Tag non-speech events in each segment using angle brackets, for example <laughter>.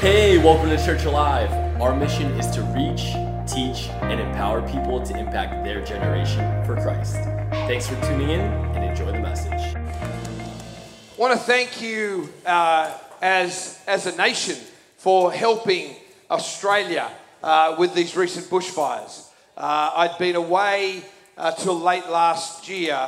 Hey, welcome to Church Alive. Our mission is to reach, teach, and empower people to impact their generation for Christ. Thanks for tuning in and enjoy the message. I want to thank you uh, as, as a nation for helping Australia uh, with these recent bushfires. Uh, I'd been away uh, till late last year,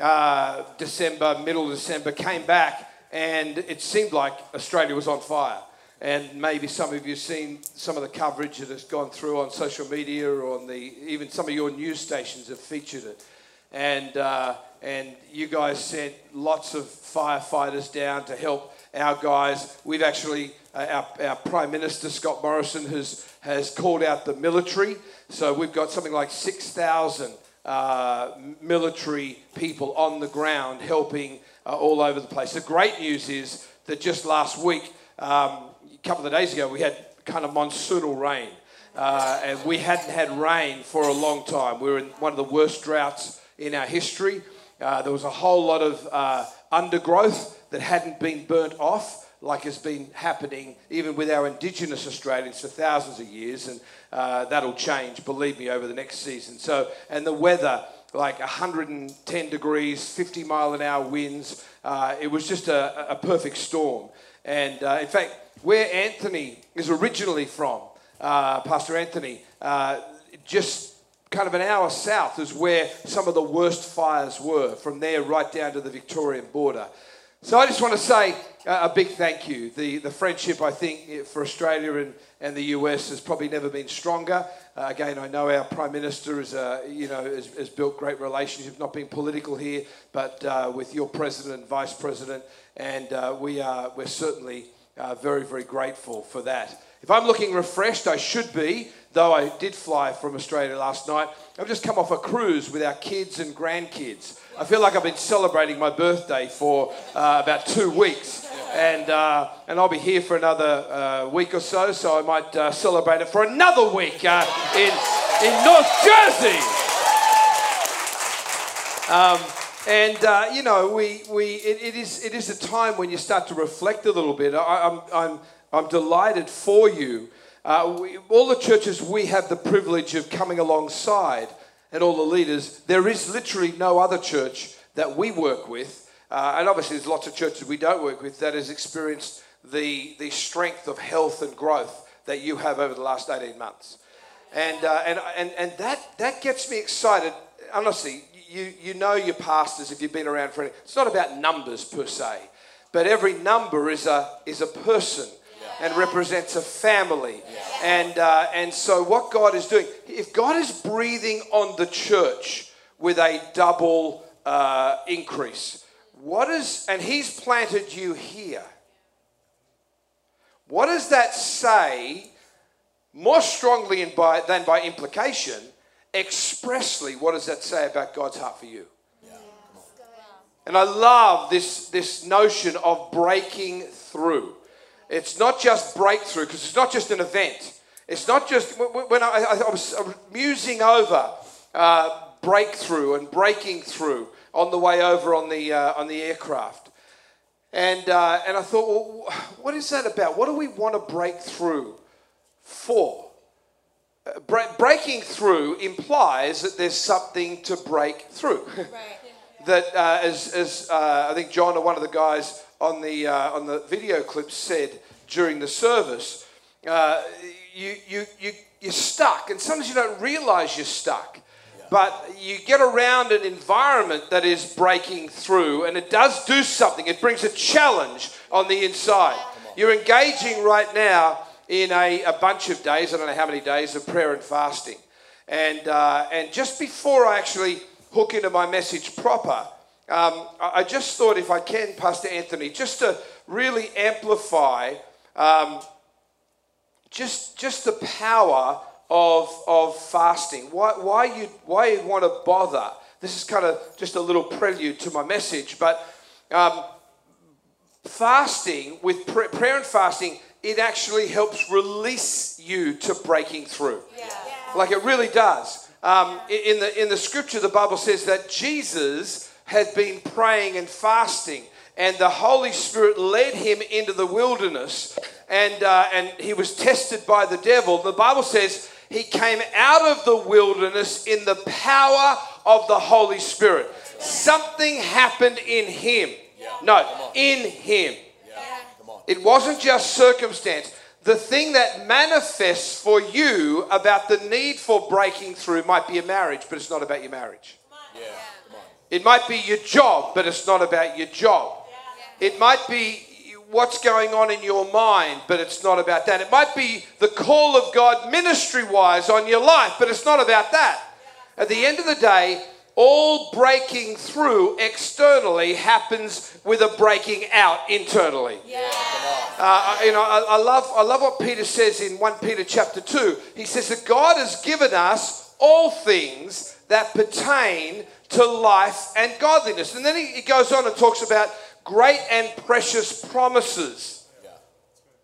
uh, December, middle December, came back, and it seemed like Australia was on fire. And maybe some of you have seen some of the coverage that has gone through on social media or on the even some of your news stations have featured it. And uh, and you guys sent lots of firefighters down to help our guys. We've actually uh, our, our Prime Minister Scott Morrison has has called out the military. So we've got something like six thousand uh, military people on the ground helping uh, all over the place. The great news is that just last week. Um, couple of days ago, we had kind of monsoonal rain. Uh, and we hadn't had rain for a long time. We were in one of the worst droughts in our history. Uh, there was a whole lot of uh, undergrowth that hadn't been burnt off, like has been happening even with our Indigenous Australians for thousands of years, and uh, that'll change, believe me, over the next season. So, and the weather, like 110 degrees, 50 mile an hour winds, uh, it was just a, a perfect storm. And uh, in fact, where Anthony is originally from, uh, Pastor Anthony, uh, just kind of an hour south is where some of the worst fires were, from there right down to the Victorian border. So I just want to say a big thank you. The, the friendship, I think, for Australia and, and the US has probably never been stronger. Uh, again, I know our Prime Minister is, uh, you know, has, has, built great relationships, not being political here, but uh, with your President and Vice President. And uh, we are, we're certainly uh, very, very grateful for that. If I'm looking refreshed, I should be, though I did fly from Australia last night. I've just come off a cruise with our kids and grandkids. I feel like I've been celebrating my birthday for uh, about two weeks. And, uh, and I'll be here for another uh, week or so, so I might uh, celebrate it for another week uh, in, in North Jersey. Um, and uh, you know, we, we it, it is it is a time when you start to reflect a little bit. I, am I'm, I'm I'm delighted for you. Uh, we, all the churches we have the privilege of coming alongside, and all the leaders. There is literally no other church that we work with, uh, and obviously there's lots of churches we don't work with that has experienced the the strength of health and growth that you have over the last 18 months. And, uh, and, and, and that, that gets me excited. Honestly, you, you know your pastors if you've been around for any. It's not about numbers per se, but every number is a, is a person and represents a family. And, uh, and so, what God is doing, if God is breathing on the church with a double uh, increase, what is, and He's planted you here, what does that say more strongly by, than by implication? Expressly what does that say about God's heart for you? And I love this, this notion of breaking through. It's not just breakthrough, because it's not just an event. It's not just, when I, I, was, I was, musing over uh, breakthrough and breaking through on the way over on the, uh, on the aircraft. And, uh, and I thought, well, what is that about? What do we want to break through for? Breaking through implies that there's something to break through. Right. <laughs> that uh, as, as uh, I think John or one of the guys on the uh, on the video clip said during the service, uh, you you you you're stuck, and sometimes you don't realize you're stuck. But you get around an environment that is breaking through, and it does do something. It brings a challenge on the inside. You're engaging right now in a, a bunch of days, I don't know how many days, of prayer and fasting. And, uh, and just before I actually hook into my message proper, um, I just thought if I can, Pastor Anthony, just to really amplify um, just, just the power of, of fasting. Why, why, you, why you want to bother. This is kind of just a little prelude to my message, but um, fasting, with prayer and fasting, it actually helps release you to breaking through. Yeah. Yeah. Like it really does. Um, in, the, in the scripture, the Bible says that Jesus had been praying and fasting. and the Holy Spirit led him into the wilderness, and, uh, and he was tested by the devil. The Bible says he came out of the wilderness in the power of the Holy Spirit. Something happened in him. No, in him. It wasn't just circumstance. The thing that manifests for you about the need for breaking through might be a marriage, but it's not about your marriage. It might be your job, but it's not about your job. It might be what's going on in your mind, but it's not about that. It might be the call of God ministry wise on your life, but it's not about that. At the end of the day, all breaking through externally happens with a breaking out internally. Yeah. Uh, you know, I, I, love, I love what Peter says in 1 Peter chapter 2. He says that God has given us all things that pertain to life and godliness. And then he, he goes on and talks about great and precious promises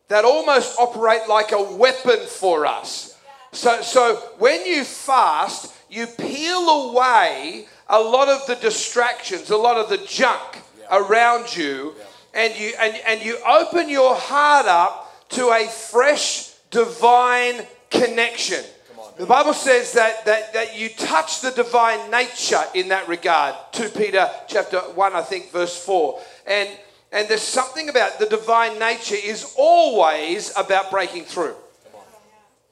that almost operate like a weapon for us. So, so when you fast, you peel away a lot of the distractions, a lot of the junk around you, and you and, and you open your heart up to a fresh divine connection. The Bible says that, that, that you touch the divine nature in that regard. 2 Peter chapter 1, I think, verse 4. And, and there's something about the divine nature is always about breaking through.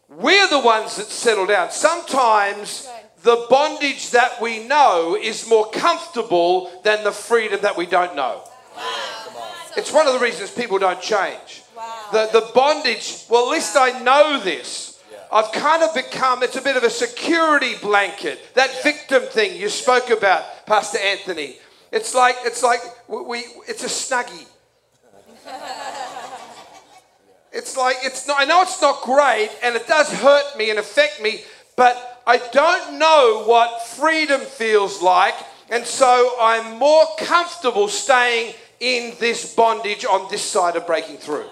We're the ones that settle down. Sometimes the bondage that we know is more comfortable than the freedom that we don't know. It's one of the reasons people don't change. The, the bondage, well, at least I know this. I've kind of become, it's a bit of a security blanket. That victim thing you spoke about, Pastor Anthony. It's like it's like we, it's a snuggie. <laughs> It's like it's not. I know it's not great, and it does hurt me and affect me, but I don't know what freedom feels like, and so I'm more comfortable staying in this bondage on this side of breaking through.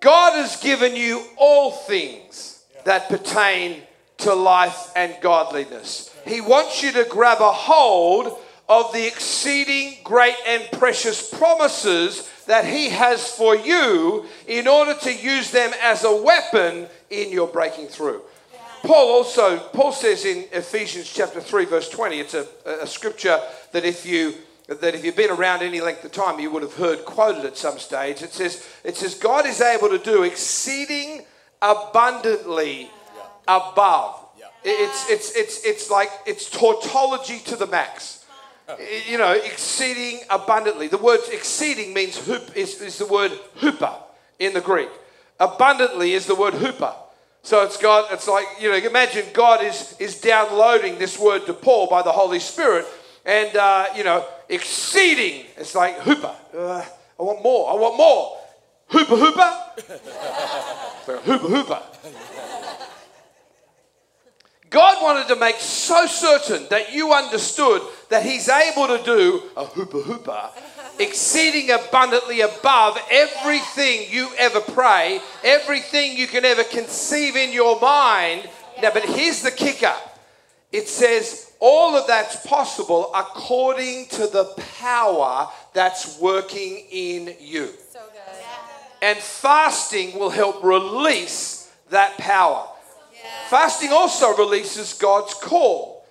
God has given you all things that pertain to life and godliness. He wants you to grab a hold of the exceeding great and precious promises that He has for you in order to use them as a weapon in your breaking through. Paul also, Paul says in Ephesians chapter 3, verse 20, it's a, a scripture that if you that if you've been around any length of time, you would have heard quoted at some stage. It says, it says, God is able to do exceeding abundantly above. It's, it's, it's, it's like, it's tautology to the max you know, exceeding abundantly. The word exceeding means hoop, is, is the word hooper in the Greek. Abundantly is the word hooper. So it's God, it's like, you know, imagine God is, is downloading this word to Paul by the Holy Spirit. And, uh, you know, exceeding, it's like hooper. Uh, I want more, I want more. Hooper, hooper. <laughs> hooper, hooper. God wanted to make so certain that you understood that He's able to do a hooper hooper, exceeding abundantly above everything you ever pray, everything you can ever conceive in your mind. Now, but here's the kicker it says all of that's possible according to the power that's working in you. So good. And fasting will help release that power. Fasting also releases God's call.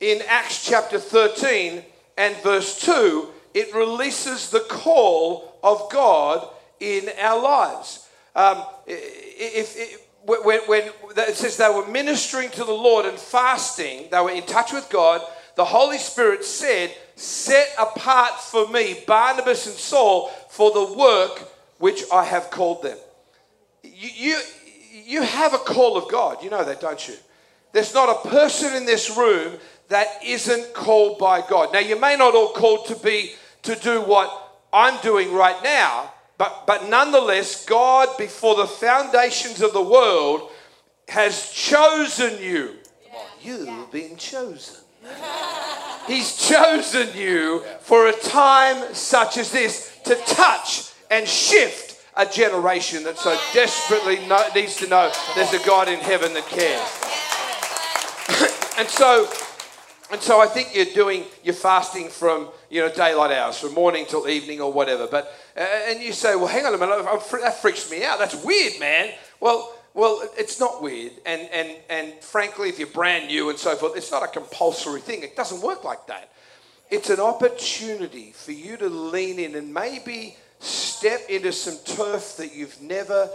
In Acts chapter 13 and verse 2, it releases the call of God in our lives. Um, if, if, when, when it says they were ministering to the Lord and fasting, they were in touch with God, the Holy Spirit said, Set apart for me Barnabas and Saul for the work which I have called them. You, you, you have a call of God. You know that, don't you? There's not a person in this room that isn't called by God. Now, you may not all called to be to do what I'm doing right now, but, but nonetheless, God, before the foundations of the world, has chosen you. You've been chosen. <laughs> He's chosen you for a time such as this to touch and shift a generation that so desperately needs to know there's a God in heaven that cares. <coughs> and so, And so I think you're doing, you're fasting from, you know, daylight hours, from morning till evening or whatever. But, uh, and you say, well, hang on a minute, that freaks me out. That's weird, man. Well, well, it's not weird. And, and, and frankly, if you're brand new and so forth, it's not a compulsory thing. It doesn't work like that. It's an opportunity for you to lean in and maybe step into some turf that you've never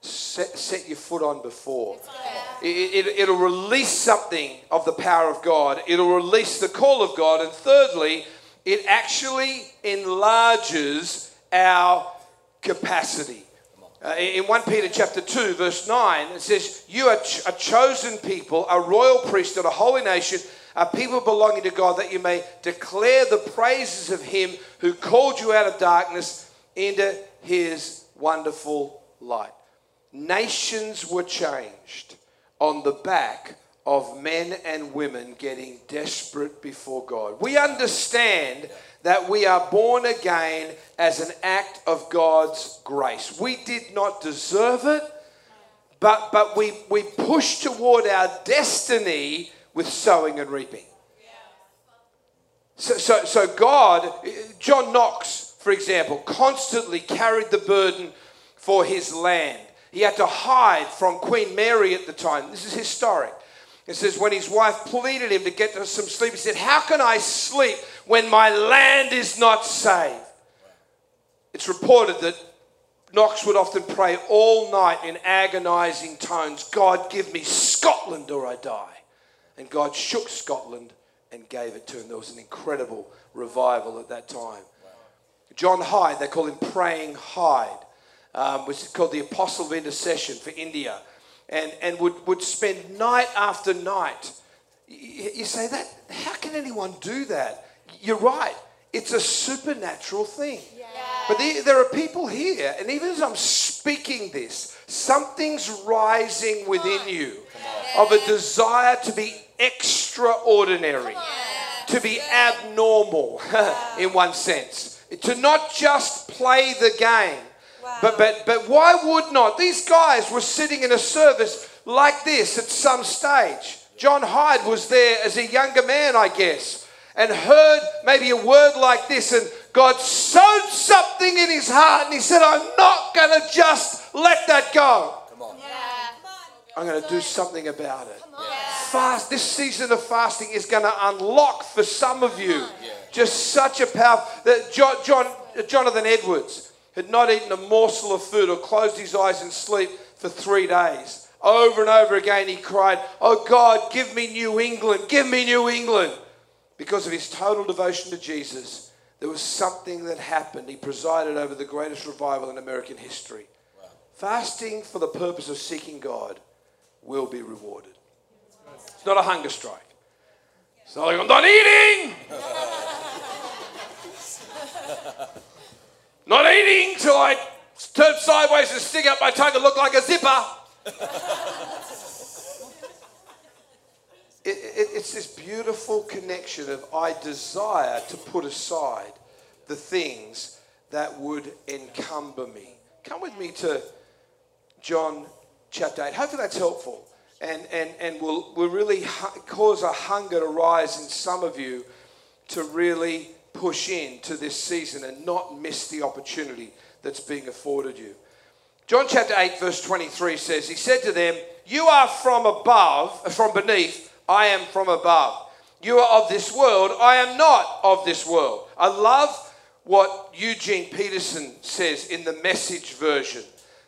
set, set your foot on before. It, it, it'll release something of the power of God, it'll release the call of God. And thirdly, it actually enlarges our capacity. Uh, in 1 Peter chapter 2, verse 9, it says, You are ch- a chosen people, a royal priesthood, a holy nation, a people belonging to God, that you may declare the praises of him who called you out of darkness into his wonderful light. Nations were changed on the back of men and women getting desperate before God. We understand that we are born again as an act of God's grace. We did not deserve it, but, but we, we push toward our destiny with sowing and reaping. So, so, so God, John Knox, for example, constantly carried the burden for his land. He had to hide from Queen Mary at the time. This is historic. It says, when his wife pleaded him to get some sleep, he said, How can I sleep when my land is not saved? It's reported that Knox would often pray all night in agonizing tones God, give me Scotland or I die. And God shook Scotland and gave it to him. There was an incredible revival at that time. John Hyde, they call him Praying Hyde, um, was called the Apostle of Intercession for India and, and would, would spend night after night. You, you say that, how can anyone do that? You're right. It's a supernatural thing. Yeah. But the, there are people here, and even as I'm speaking this, something's rising within you of a desire to be extraordinary, to be abnormal <laughs> in one sense, to not just play the game, but, but, but why would not? These guys were sitting in a service like this at some stage. John Hyde was there as a younger man, I guess, and heard maybe a word like this, and God sowed something in his heart, and he said, I'm not going to just let that go. Come on. Yeah. I'm going to do something about it. Fast, this season of fasting is going to unlock for some of you just such a power that John, John, Jonathan Edwards had not eaten a morsel of food or closed his eyes in sleep for three days. Over and over again, he cried, Oh God, give me New England, give me New England. Because of his total devotion to Jesus, there was something that happened. He presided over the greatest revival in American history. Wow. Fasting for the purpose of seeking God will be rewarded. It's not a hunger strike. It's not like I'm not eating. Not eating till I turn sideways and stick out my tongue and look like a zipper. it, it, it's this beautiful connection of I desire to put aside the things that would encumber me. Come with me to John chapter 8. Hopefully that's helpful and, and, and will, will really hu- cause a hunger to rise in some of you to really push in to this season and not miss the opportunity that's being afforded you. John chapter 8, verse 23 says, He said to them, You are from above, from beneath, I am from above. You are of this world, I am not of this world. I love what Eugene Peterson says in the message version,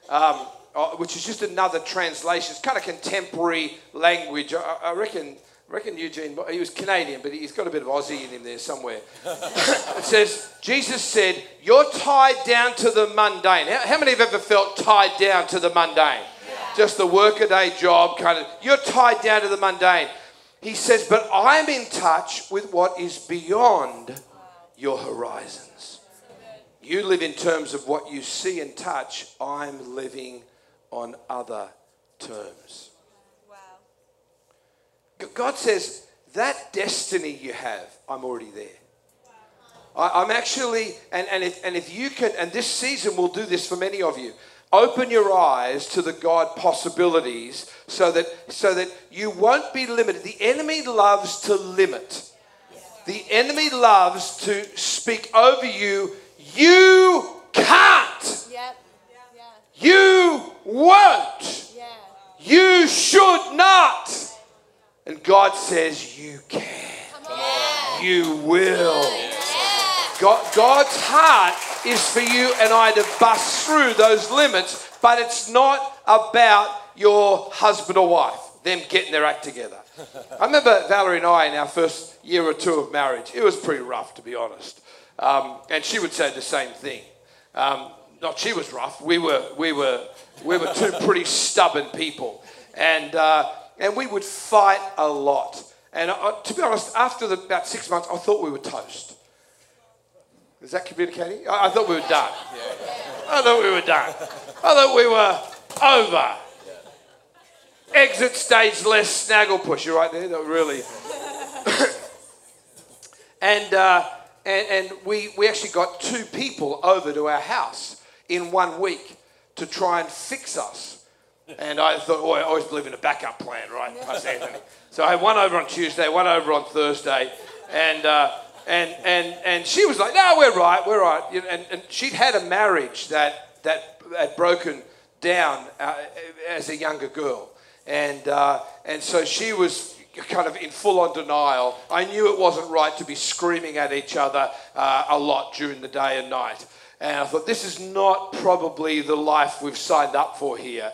um, uh, which is just another translation. It's kind of contemporary language. I, I reckon I reckon Eugene, he was Canadian, but he's got a bit of Aussie in him there somewhere. <laughs> it says, Jesus said, You're tied down to the mundane. How, how many have ever felt tied down to the mundane? Yeah. Just the workaday job kind of. You're tied down to the mundane. He says, But I'm in touch with what is beyond your horizons. You live in terms of what you see and touch. I'm living on other terms. God says, that destiny you have, I'm already there. I, am actually, and, and, if, and if you can, and this season will do this for many of you, open your eyes to the God possibilities so that, so that you won't be limited. The enemy loves to limit, the enemy loves to speak over you. You can't. Yep. You won't. Yeah. You should not. And God says, You can. You will. God, God's heart is for you and I to bust through those limits, but it's not about your husband or wife, them getting their act together. <laughs> I remember Valerie and I in our first year or two of marriage. It was pretty rough, to be honest. Um, and she would say the same thing. Um, not she was rough. We were, we were, we were two pretty stubborn people, and uh, and we would fight a lot. And uh, to be honest, after the, about six months, I thought we were toast. Is that communicating? I, I thought we were done. I thought we were done. I thought we were over. Exit stage less Snagglepuss. You're right there. That really. <laughs> and, uh, and and we we actually got two people over to our house in one week to try and fix us. And I thought, oh, I always believe in a backup plan, right, Anthony? So I had one over on Tuesday, one over on Thursday, and. Uh, and, and, and she was like, no, we're right, we're right. And, and she'd had a marriage that, that had broken down uh, as a younger girl. And, uh, and so she was kind of in full on denial. I knew it wasn't right to be screaming at each other uh, a lot during the day and night. And I thought, this is not probably the life we've signed up for here.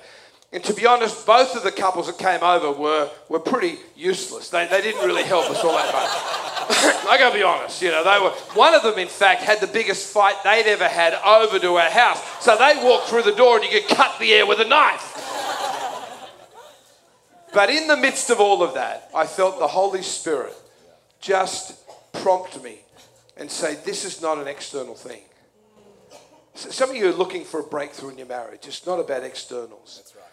And to be honest, both of the couples that came over were, were pretty useless. They, they didn't really help us all that much. <laughs> I gotta be honest, you know, they were one of them in fact had the biggest fight they'd ever had over to our house. So they walked through the door and you could cut the air with a knife. But in the midst of all of that, I felt the Holy Spirit just prompt me and say, This is not an external thing. Some of you are looking for a breakthrough in your marriage. It's not about externals. That's right.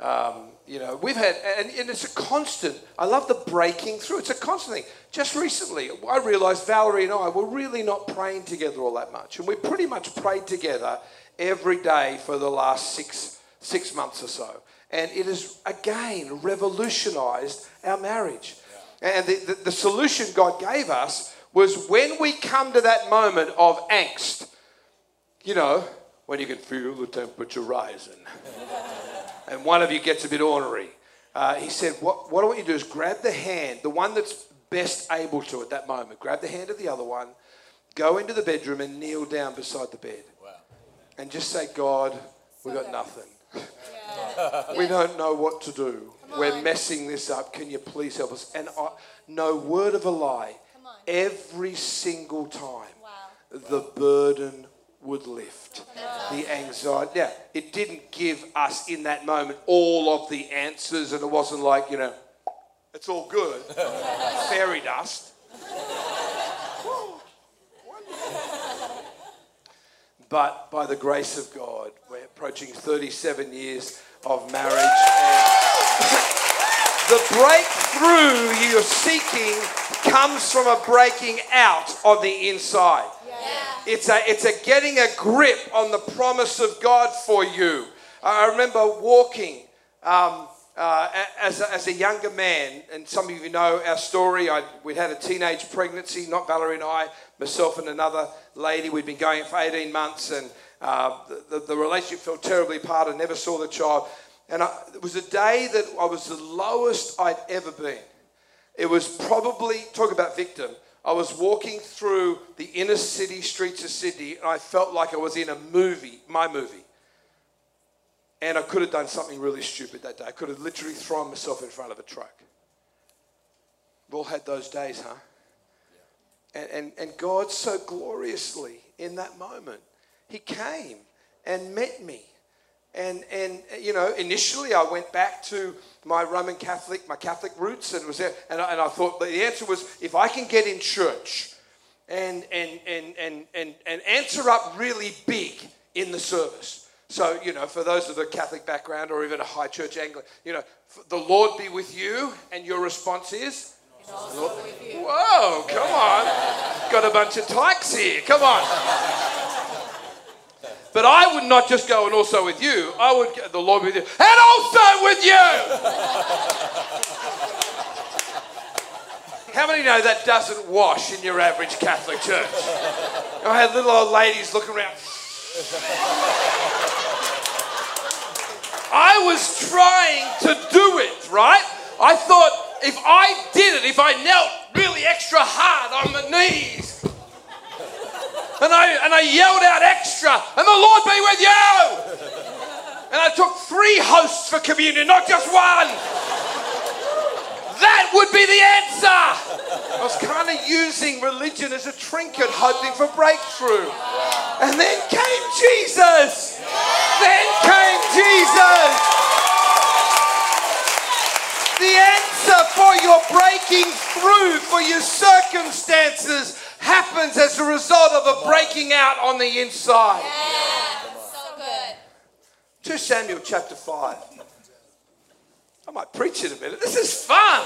Um, you know, we've had, and, and, it's a constant. I love the breaking through. It's a constant thing. Just recently, I realized Valerie and I were really not praying together all that much, and we pretty much prayed together every day for the last six six months or so. And it has again revolutionized our marriage. Yeah. And the, the, the solution God gave us was when we come to that moment of angst, you know, when you can feel the temperature rising <laughs> and one of you gets a bit ornery. Uh, he said, what, what I want you to do is grab the hand, the one that's best able to at that moment, grab the hand of the other one, go into the bedroom and kneel down beside the bed. Wow. And just say, God, we've got nothing. Yeah. <laughs> we don't know what to do. We're messing this up. Can you please help us? And I, no word of a lie, every single time, wow. the burden would lift. The anxiety. Yeah, it didn't give us in that moment all of the answers, and it wasn't like, you know, it's all good. <laughs> Fairy dust. but by the grace of God, we're approaching 37 years of marriage. And the breakthrough you're seeking comes from a breaking out on the inside. It's a, it's a getting a grip on the promise of God for you. I remember walking um, uh, as, a, as a younger man, and some of you know our story. I, we'd had a teenage pregnancy, not Valerie and I, myself and another lady. We'd been going for 18 months, and uh, the, the, relationship fell terribly apart. I never saw the child. And I, it was a day that I was the lowest I'd ever been. It was probably, talk about victim, I was walking through the inner city streets of Sydney and I felt like I was in a movie, my movie. And I could have done something really stupid that day. I could have literally thrown myself in front of a truck. We've all had those days, huh? And, and, and God so gloriously in that moment, He came and met me. And, and you know, initially I went back to my Roman Catholic, my Catholic roots, and was there, and I, and I thought the answer was if I can get in church and, and, and, and, and, and answer up really big in the service. So, you know, for those of the Catholic background or even a high church Anglican, you know, the Lord be with you, and your response is, Whoa, come on. Got a bunch of tykes here. Come on. But I would not just go and also with you. I would go, the Lord with you, and also with you. How many know that doesn't wash in your average Catholic church? I had little old ladies looking around. I was trying to do it, right? I thought if I did it, if I knelt really extra hard on the knees, and I, and I yelled out extra, and the Lord be with you. And I took three hosts for communion, not just one. That would be the answer. I was kind of using religion as a trinket, hoping for breakthrough. And then came Jesus. Then came Jesus. The answer for your breaking through, for your circumstances, happens as a result of a breaking out on the inside. Yeah, so good. 2 Samuel chapter 5. I might preach in a minute. This is fun.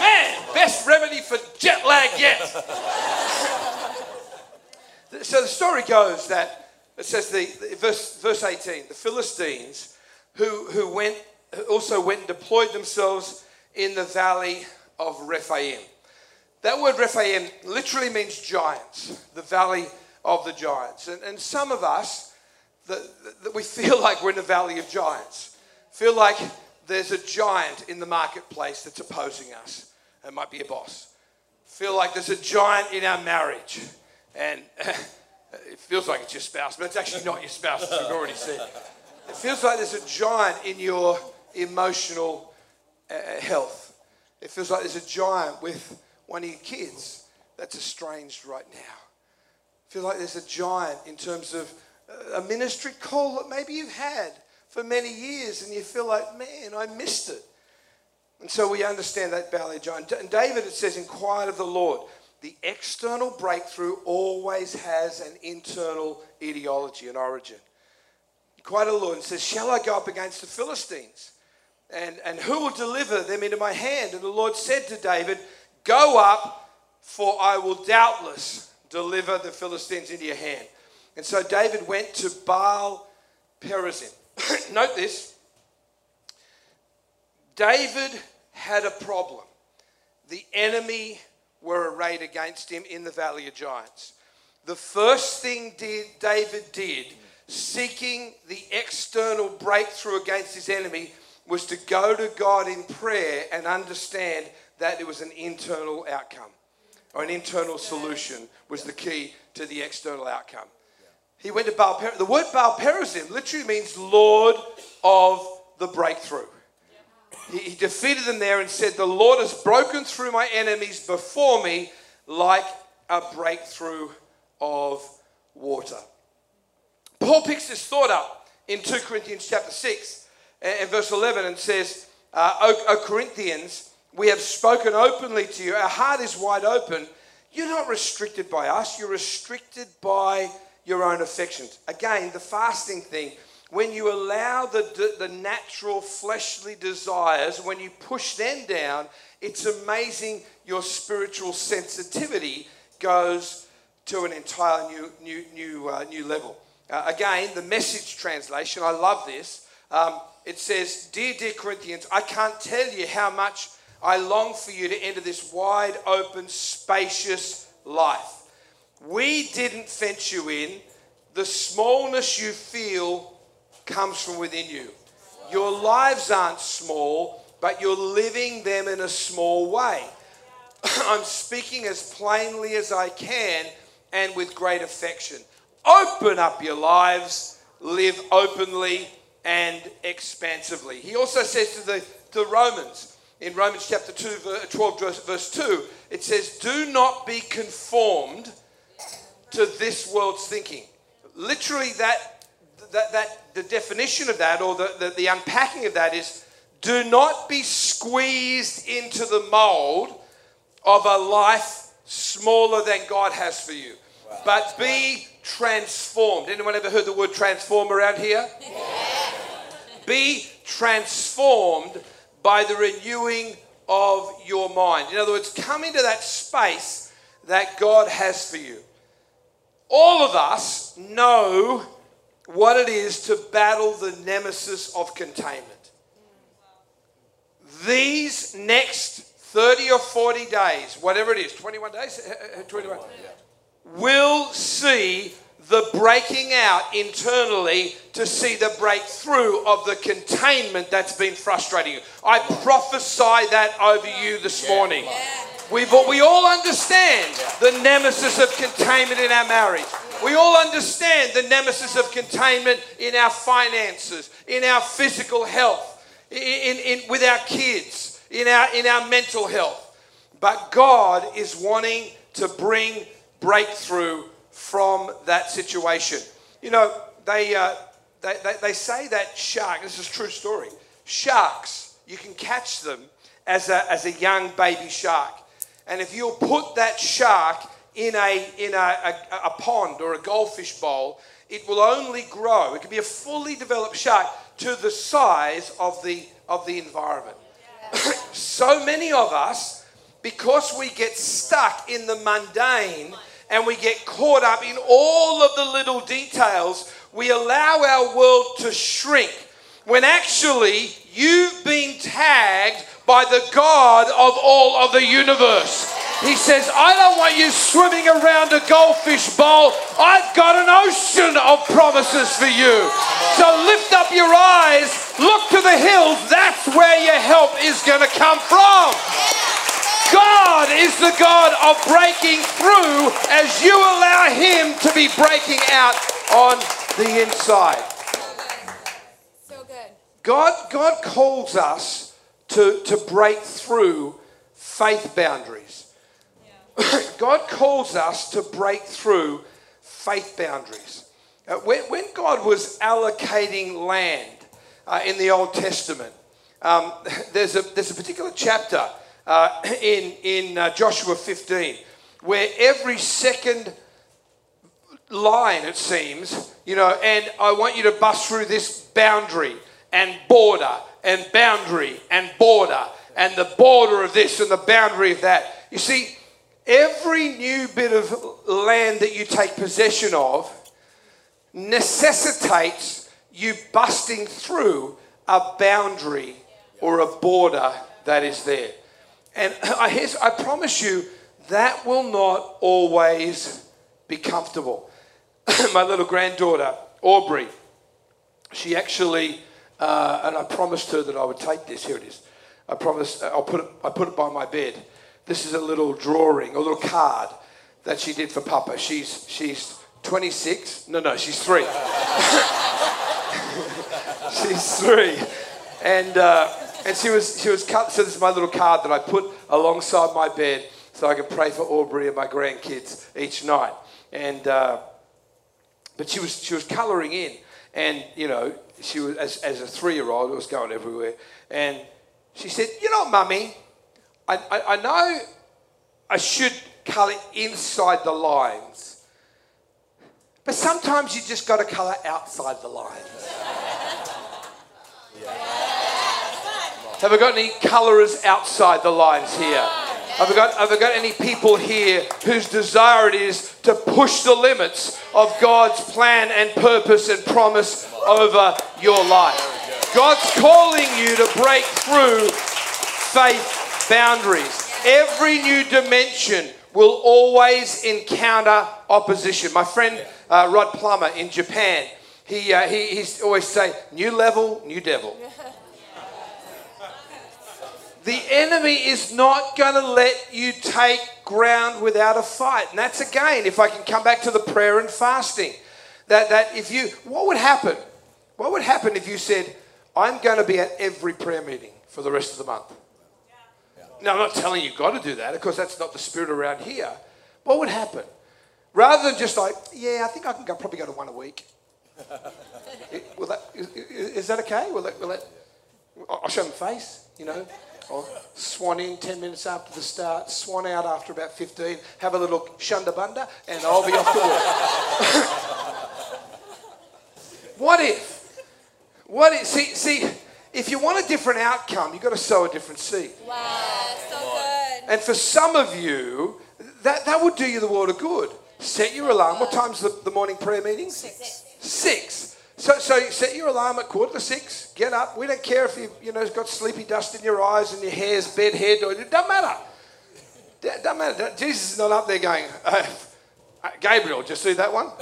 Man, best remedy for jet lag yet. <laughs> so the story goes that it says the, the verse, verse 18, the Philistines who, who went also went and deployed themselves in the valley of Rephaim. That word Rephaim literally means giants, the valley of the giants. And, and some of us, that, that we <laughs> feel like we're in the valley of giants, feel like there's a giant in the marketplace that's opposing us. It might be a boss. Feel like there's a giant in our marriage. And <laughs> it feels like it's your spouse, but it's actually not your spouse, as we've already said. It feels like there's a giant in your emotional uh, health. It feels like there's a giant with one of your kids that's estranged right now. Feel like there's a giant in terms of a ministry call that maybe you've had for many years and you feel like, man, I missed it. And so we understand that valley giant. And David, it says, inquired of the Lord. The external breakthrough always has an internal etiology and origin. Of the Lord and says, Shall I go up against the Philistines? And, and who will deliver them into my hand? And the Lord said to David, Go up, for I will doubtless deliver the Philistines into your hand. And so David went to Baal Perazim. <coughs> Note this David had a problem. The enemy were arrayed against him in the Valley of Giants. The first thing did, David did, seeking the external breakthrough against his enemy, was to go to God in prayer and understand that it was an internal outcome or an internal solution was the key to the external outcome. He went to Baal Perazim. The word Baal Perazim literally means Lord of the breakthrough. He, he defeated them there and said, The Lord has broken through my enemies before me like a breakthrough of water. Paul picks this thought up in 2 Corinthians chapter 6 and verse 11 and says, uh, o, o Corinthians, we have spoken openly to you. Our heart is wide open. You're not restricted by us, you're restricted by your own affections. Again, the fasting thing, when you allow the, the natural fleshly desires, when you push them down, it's amazing your spiritual sensitivity goes to an entire new, new, new, uh, new level. Uh, again, the message translation, I love this. Um, it says, Dear, dear Corinthians, I can't tell you how much I long for you to enter this wide open, spacious life. We didn't fence you in. The smallness you feel comes from within you. Your lives aren't small, but you're living them in a small way. <clears throat> I'm speaking as plainly as I can and with great affection. Open up your lives, live openly and expansively. He also says to the, the Romans, in Romans chapter 2, 12, verse 2, it says, Do not be conformed to this world's thinking. Literally, that, that, that the definition of that or the, the, the unpacking of that is do not be squeezed into the mold of a life smaller than God has for you, wow. but be transformed. Anyone ever heard the word transform around here? Yeah. <laughs> Be transformed by the renewing of your mind. In other words, come into that space that God has for you. All of us know what it is to battle the nemesis of containment. These next 30 or 40 days, whatever it is, 21 days, Uh, <laughs> uh, 21, will see the breaking out internally to see the breakthrough of the containment that's been frustrating you. I prophesy that over you this morning. we we all understand the nemesis of containment in our marriage. We all understand the nemesis of containment in our finances, in our physical health, in, in, in, with our kids, in our, in our mental health. But God is wanting to bring breakthrough from that situation. You know, they, uh, they, they, they say that shark, this is a true story, sharks, you can catch them as a, as a young baby shark. And if you'll put that shark in, a, in a, a, a pond or a goldfish bowl, it will only grow. It can be a fully developed shark to the size of the, of the environment. <coughs> so many of us, because we get stuck in the mundane and we get caught up in all of the little details, we allow our world to shrink when actually you've been tagged by the God of all of the universe. He says, I don't want you swimming around a goldfish bowl. I've got an ocean of promises for you. So lift up your eyes, look to the hills. That's where your help is going to come from. God is the God of breaking through as you allow Him to be breaking out on the inside. So good. So good. God, God calls us to, to break through faith boundaries. <coughs> God calls us to break through faith boundaries. Uh, when, when, God was allocating land uh, in the Old Testament, um, <laughs> there's, a, there's a particular chapter uh, in, in uh, Joshua 15 where every second line, it seems, you know, and I want you to bust through this boundary and border and boundary and border and the border of this and the boundary of that. You see, every new bit of land that you take possession of necessitates you busting through a boundary or a border that is there. And I, I promise you, that will not always be comfortable. <laughs> My little granddaughter, Aubrey, she actually, uh, and I promised her that I would take this. Here it is. I promised, I'll put it, I put it by my bed. This is a little drawing, a little card that she did for Papa. She's, she's 26. No, no, she's three. <laughs> she's three. And, uh, and she was, she was cut. So this is my little card that I put alongside my bed so I can pray for Aubrey and my grandkids each night. And, uh, but she was, she was colouring in. And, you know, she was, as, as a three-year-old, it was going everywhere. And she said, you know, Mummy, I, I, I know I should colour inside the lines, but sometimes you just got to colour outside the lines. Have I got any colorers outside the lines here? Have I, got, have got any people here whose desire it is to push the limits of God's plan and purpose and promise over your life? God's calling you to break through faith boundaries. Every new dimension will always encounter opposition. My friend uh, Rod Plummer in Japan, he, uh, he he's always say, new level, new devil. The enemy is not going to let you take ground without a fight. And that's again, if I can come back to the prayer and fasting, that, that if you, what would happen? What would happen if you said, I'm going to be at every prayer meeting for the rest of the month? Now, I'm not telling you got to do that. Of course, that's not the spirit around here. What would happen? Rather than just like, yeah, I think I can go, probably go to one a week. <laughs> it, will that, is, is, that okay? Will that, will that, I'll show them face, you know. I'll swan in 10 minutes after the start, swan out after about 15, have a little shunda bunda, and I'll be off to work. <laughs> what if? What if? See, see, if you want a different outcome, you've got to sow a different seed. Wow, so good. And for some of you, that, that would do you the world of good. Set your alarm. What time's the, the morning prayer meeting? Six. Six. So, so you set your alarm at quarter to six. Get up. We don't care if you you know got sleepy dust in your eyes and your hair's bed head or it doesn't matter. It doesn't matter. Jesus is not up there going, uh, Gabriel, just you see that one? <laughs>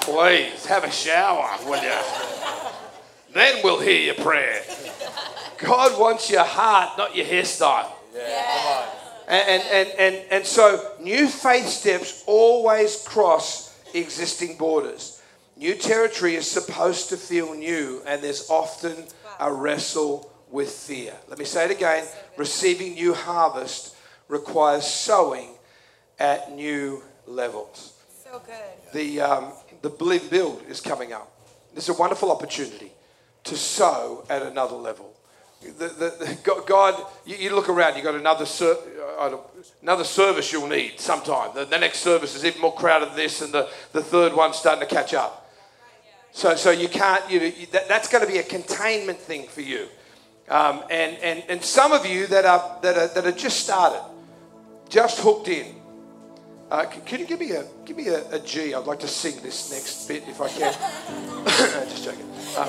Please have a shower, will you? Then we'll hear your prayer. God wants your heart, not your hairstyle. Yeah. And, and, and, and, and so new faith steps always cross existing borders. New territory is supposed to feel new, and there's often a wrestle with fear. Let me say it again receiving new harvest requires sowing at new levels. So good. The, um, the Believe Build is coming up. This is a wonderful opportunity to sow at another level. The, the, the, God- you, you look around, you've got another, ser- uh, don't- another service you'll need sometime. The, the next service is even more crowded than this, and the, the third one's starting to catch up. So, so you can't, you that, that's going to be a containment thing for you. Um, and, and, and some of you that are, that are, that are just started, just hooked in, uh, c- can you give me a give me a, a G? I'd like to sing this next bit if I can. <laughs> Just joking. Um,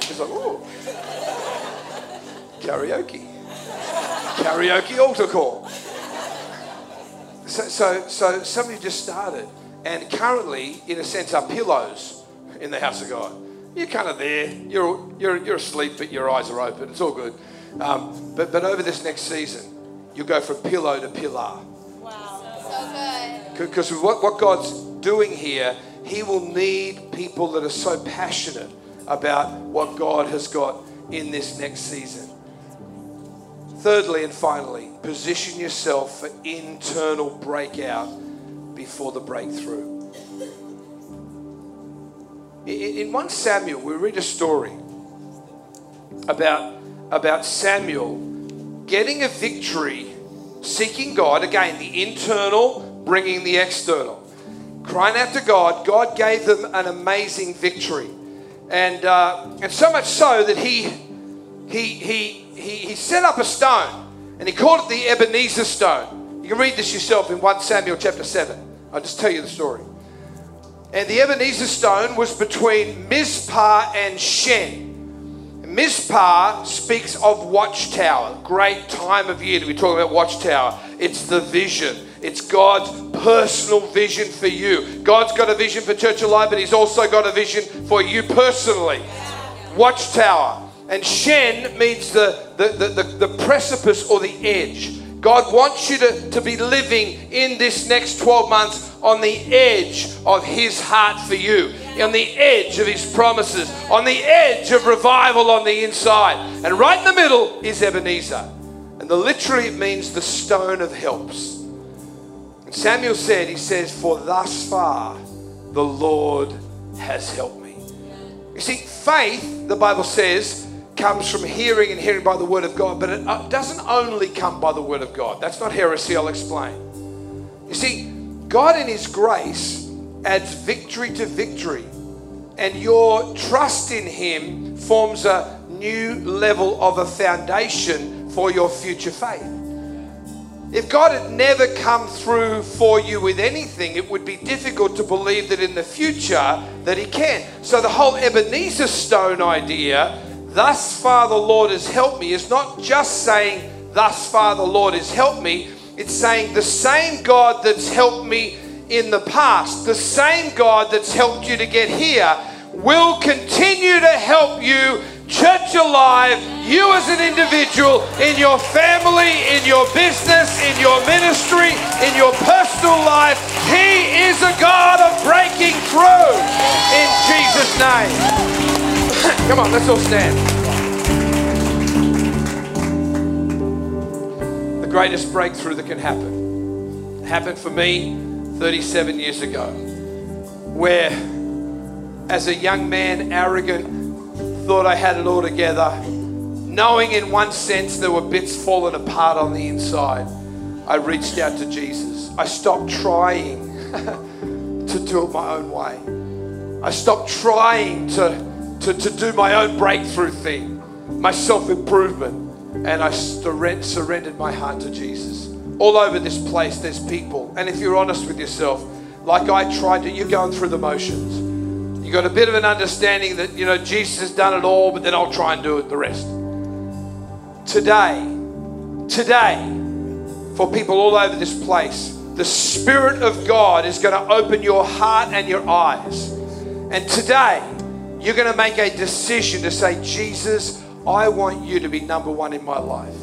she's like, ooh, karaoke, karaoke altar call. So, so, so some of you just started, and currently, in a sense, are pillows in the house of God. You're kind of there. You're you're you're asleep, but your eyes are open. It's all good. Um, but but over this next season, you'll go from pillow to pillar. Wow. So good. Because what, what God's doing here, He will need people that are so passionate about what God has got in this next season. Thirdly and finally, position yourself for internal breakout before the breakthrough. In, in 1 Samuel, we read a story about, about Samuel getting a victory, seeking God, again, the internal, bringing the external. Crying out to God, God gave them an amazing victory. And, uh, and so much so that he, he, he, he, he set up a stone and he called it the Ebenezer stone. You can read this yourself in 1 Samuel chapter 7. I'll just tell you the story. And the Ebenezer stone was between Mizpah and Shen. Mizpah speaks of watchtower. Great time of year to be talking about watchtower. It's the vision. It's God's personal vision for you. God's got a vision for Church Alive, but He's also got a vision for you personally. Watchtower. And Shen means the, the, the, the, the precipice or the edge. God wants you to, to be living in this next 12 months on the edge of His heart for you, on the edge of His promises, on the edge of revival on the inside. And right in the middle is Ebenezer. And the literally it means the stone of helps. And Samuel said, He says, For thus far the Lord has helped me. You see, faith, the Bible says, comes from hearing and hearing by the word of God, but it uh, doesn't only come by the word of God. That's not heresy, I'll explain. You see, God in His grace adds victory to victory, and your trust in Him forms a new level of a foundation for your future faith. If God had never come through for you with anything, it would be difficult to believe that in the future that he can. So the whole Ebenezer stone idea, thus far the Lord has helped me, is not just saying, thus far the Lord has helped me. It's saying the same God that's helped me in the past, the same God that's helped you to get here, will continue to help you church alive, you as an individual, in your family, in your business, in your ministry, let's all stand. The greatest breakthrough that can happen happened for me 37 years ago, where as a young man, arrogant, thought I had it all together, knowing in one sense there were bits falling apart on the inside, I reached out to Jesus. I stopped trying <laughs> to do it my own way. I stopped trying to, to, to do my own breakthrough thing, my self improvement, and I surren- surrendered my heart to Jesus. All over this place, there's people, and if you're honest with yourself, like I tried to. You're going through the motions. You got a bit of an understanding that, you know, Jesus has done it all, but then I'll try and do it the rest. Today, today, for people all over this place, the Spirit of God is going to open your heart and your eyes. And today, you're going to make a decision to say, Jesus, I want you to be number one in my life.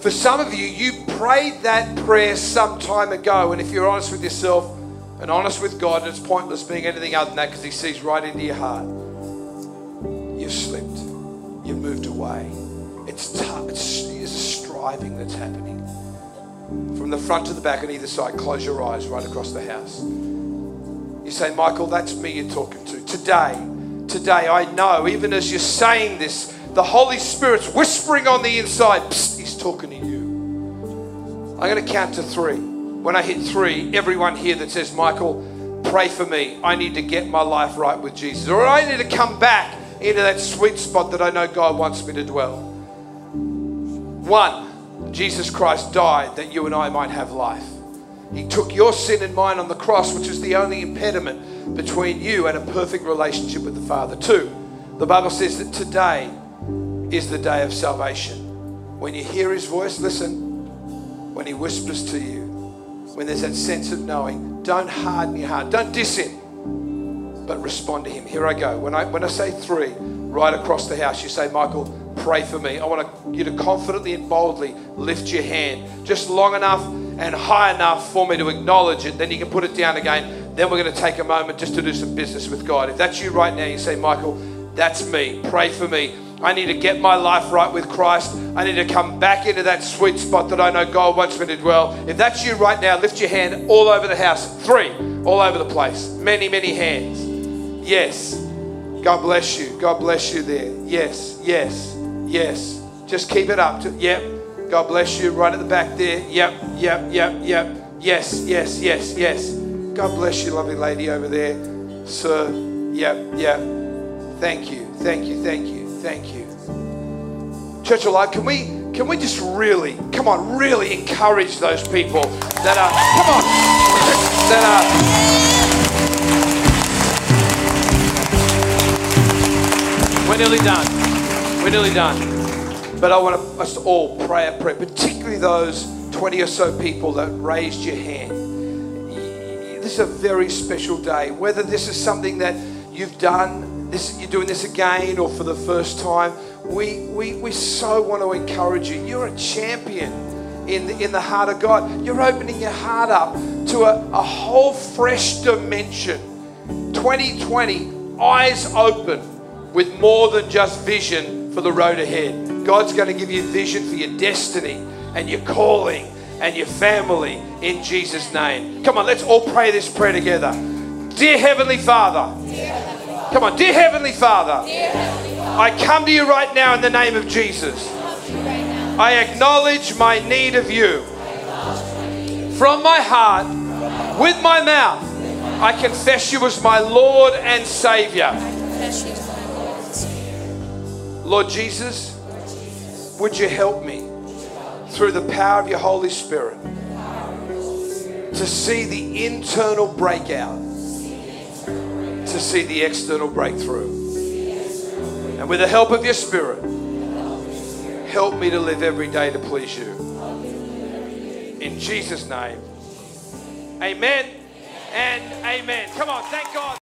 For some of you, you prayed that prayer some time ago, and if you're honest with yourself and honest with God, it's pointless being anything other than that because He sees right into your heart. You've slipped, you've moved away. It's tough, it's, it's striving that's happening. From the front to the back on either side, close your eyes right across the house. Say, Michael, that's me you're talking to. Today, today, I know, even as you're saying this, the Holy Spirit's whispering on the inside. Psst, he's talking to you. I'm going to count to three. When I hit three, everyone here that says, Michael, pray for me. I need to get my life right with Jesus. Or I need to come back into that sweet spot that I know God wants me to dwell. One, Jesus Christ died that you and I might have life. He took your sin and mine on the cross, which is the only impediment between you and a perfect relationship with the Father. Two, the Bible says that today is the day of salvation. When you hear his voice, listen. When he whispers to you, when there's that sense of knowing, don't harden your heart, don't diss him, but respond to him. Here I go. When I when I say three, right across the house, you say, Michael, pray for me. I want you to confidently and boldly lift your hand, just long enough and high enough for me to acknowledge it. Then you can put it down again. Then we're going to take a moment just to do some business with God. If that's you right now, you say, Michael, that's me. Pray for me. I need to get my life right with Christ. I need to come back into that sweet spot that I know God wants me to dwell. If that's you right now, lift your hand all over the house. Three, all over the place. Many, many hands. Yes. God bless you. God bless you there. Yes, yes, yes. Just keep it up. Yep. God bless you right at the back there. Yep, yep, yep, yep. Yes, yes, yes, yes. God bless you, lovely lady over there. Sir. Yep, yep. Thank you, thank you, thank you. Thank you. Church Alive, can we can we just really, come on, really encourage those people that are, come on, <laughs> that are. We're nearly done. We're nearly done. But I want us to all pray a prayer, particularly those 20 or so people that raised your hand. This is a very special day. Whether this is something that you've done this, you're doing this again or for the first time, we, we, we so want to encourage you. You're a champion in the, in the heart of God. You're opening your heart up to a, a whole fresh dimension. 2020, eyes open with more than just vision for the road ahead. God's going to give you vision for your destiny and your calling and your family in Jesus' name. Come on, let's all pray this prayer together. Dear Heavenly Father, Come on, dear Heavenly Father I come to you right now in the name of Jesus. I acknowledge my need of you. From my heart, with my mouth, I confess you as my Lord and Savior. Lord Jesus, would you help me through the power of your Holy Spirit to see the internal breakout to see the external breakthrough. And with the help of your Spirit, help me to live every day to please you. In Jesus' name, amen and amen. Come on, thank God.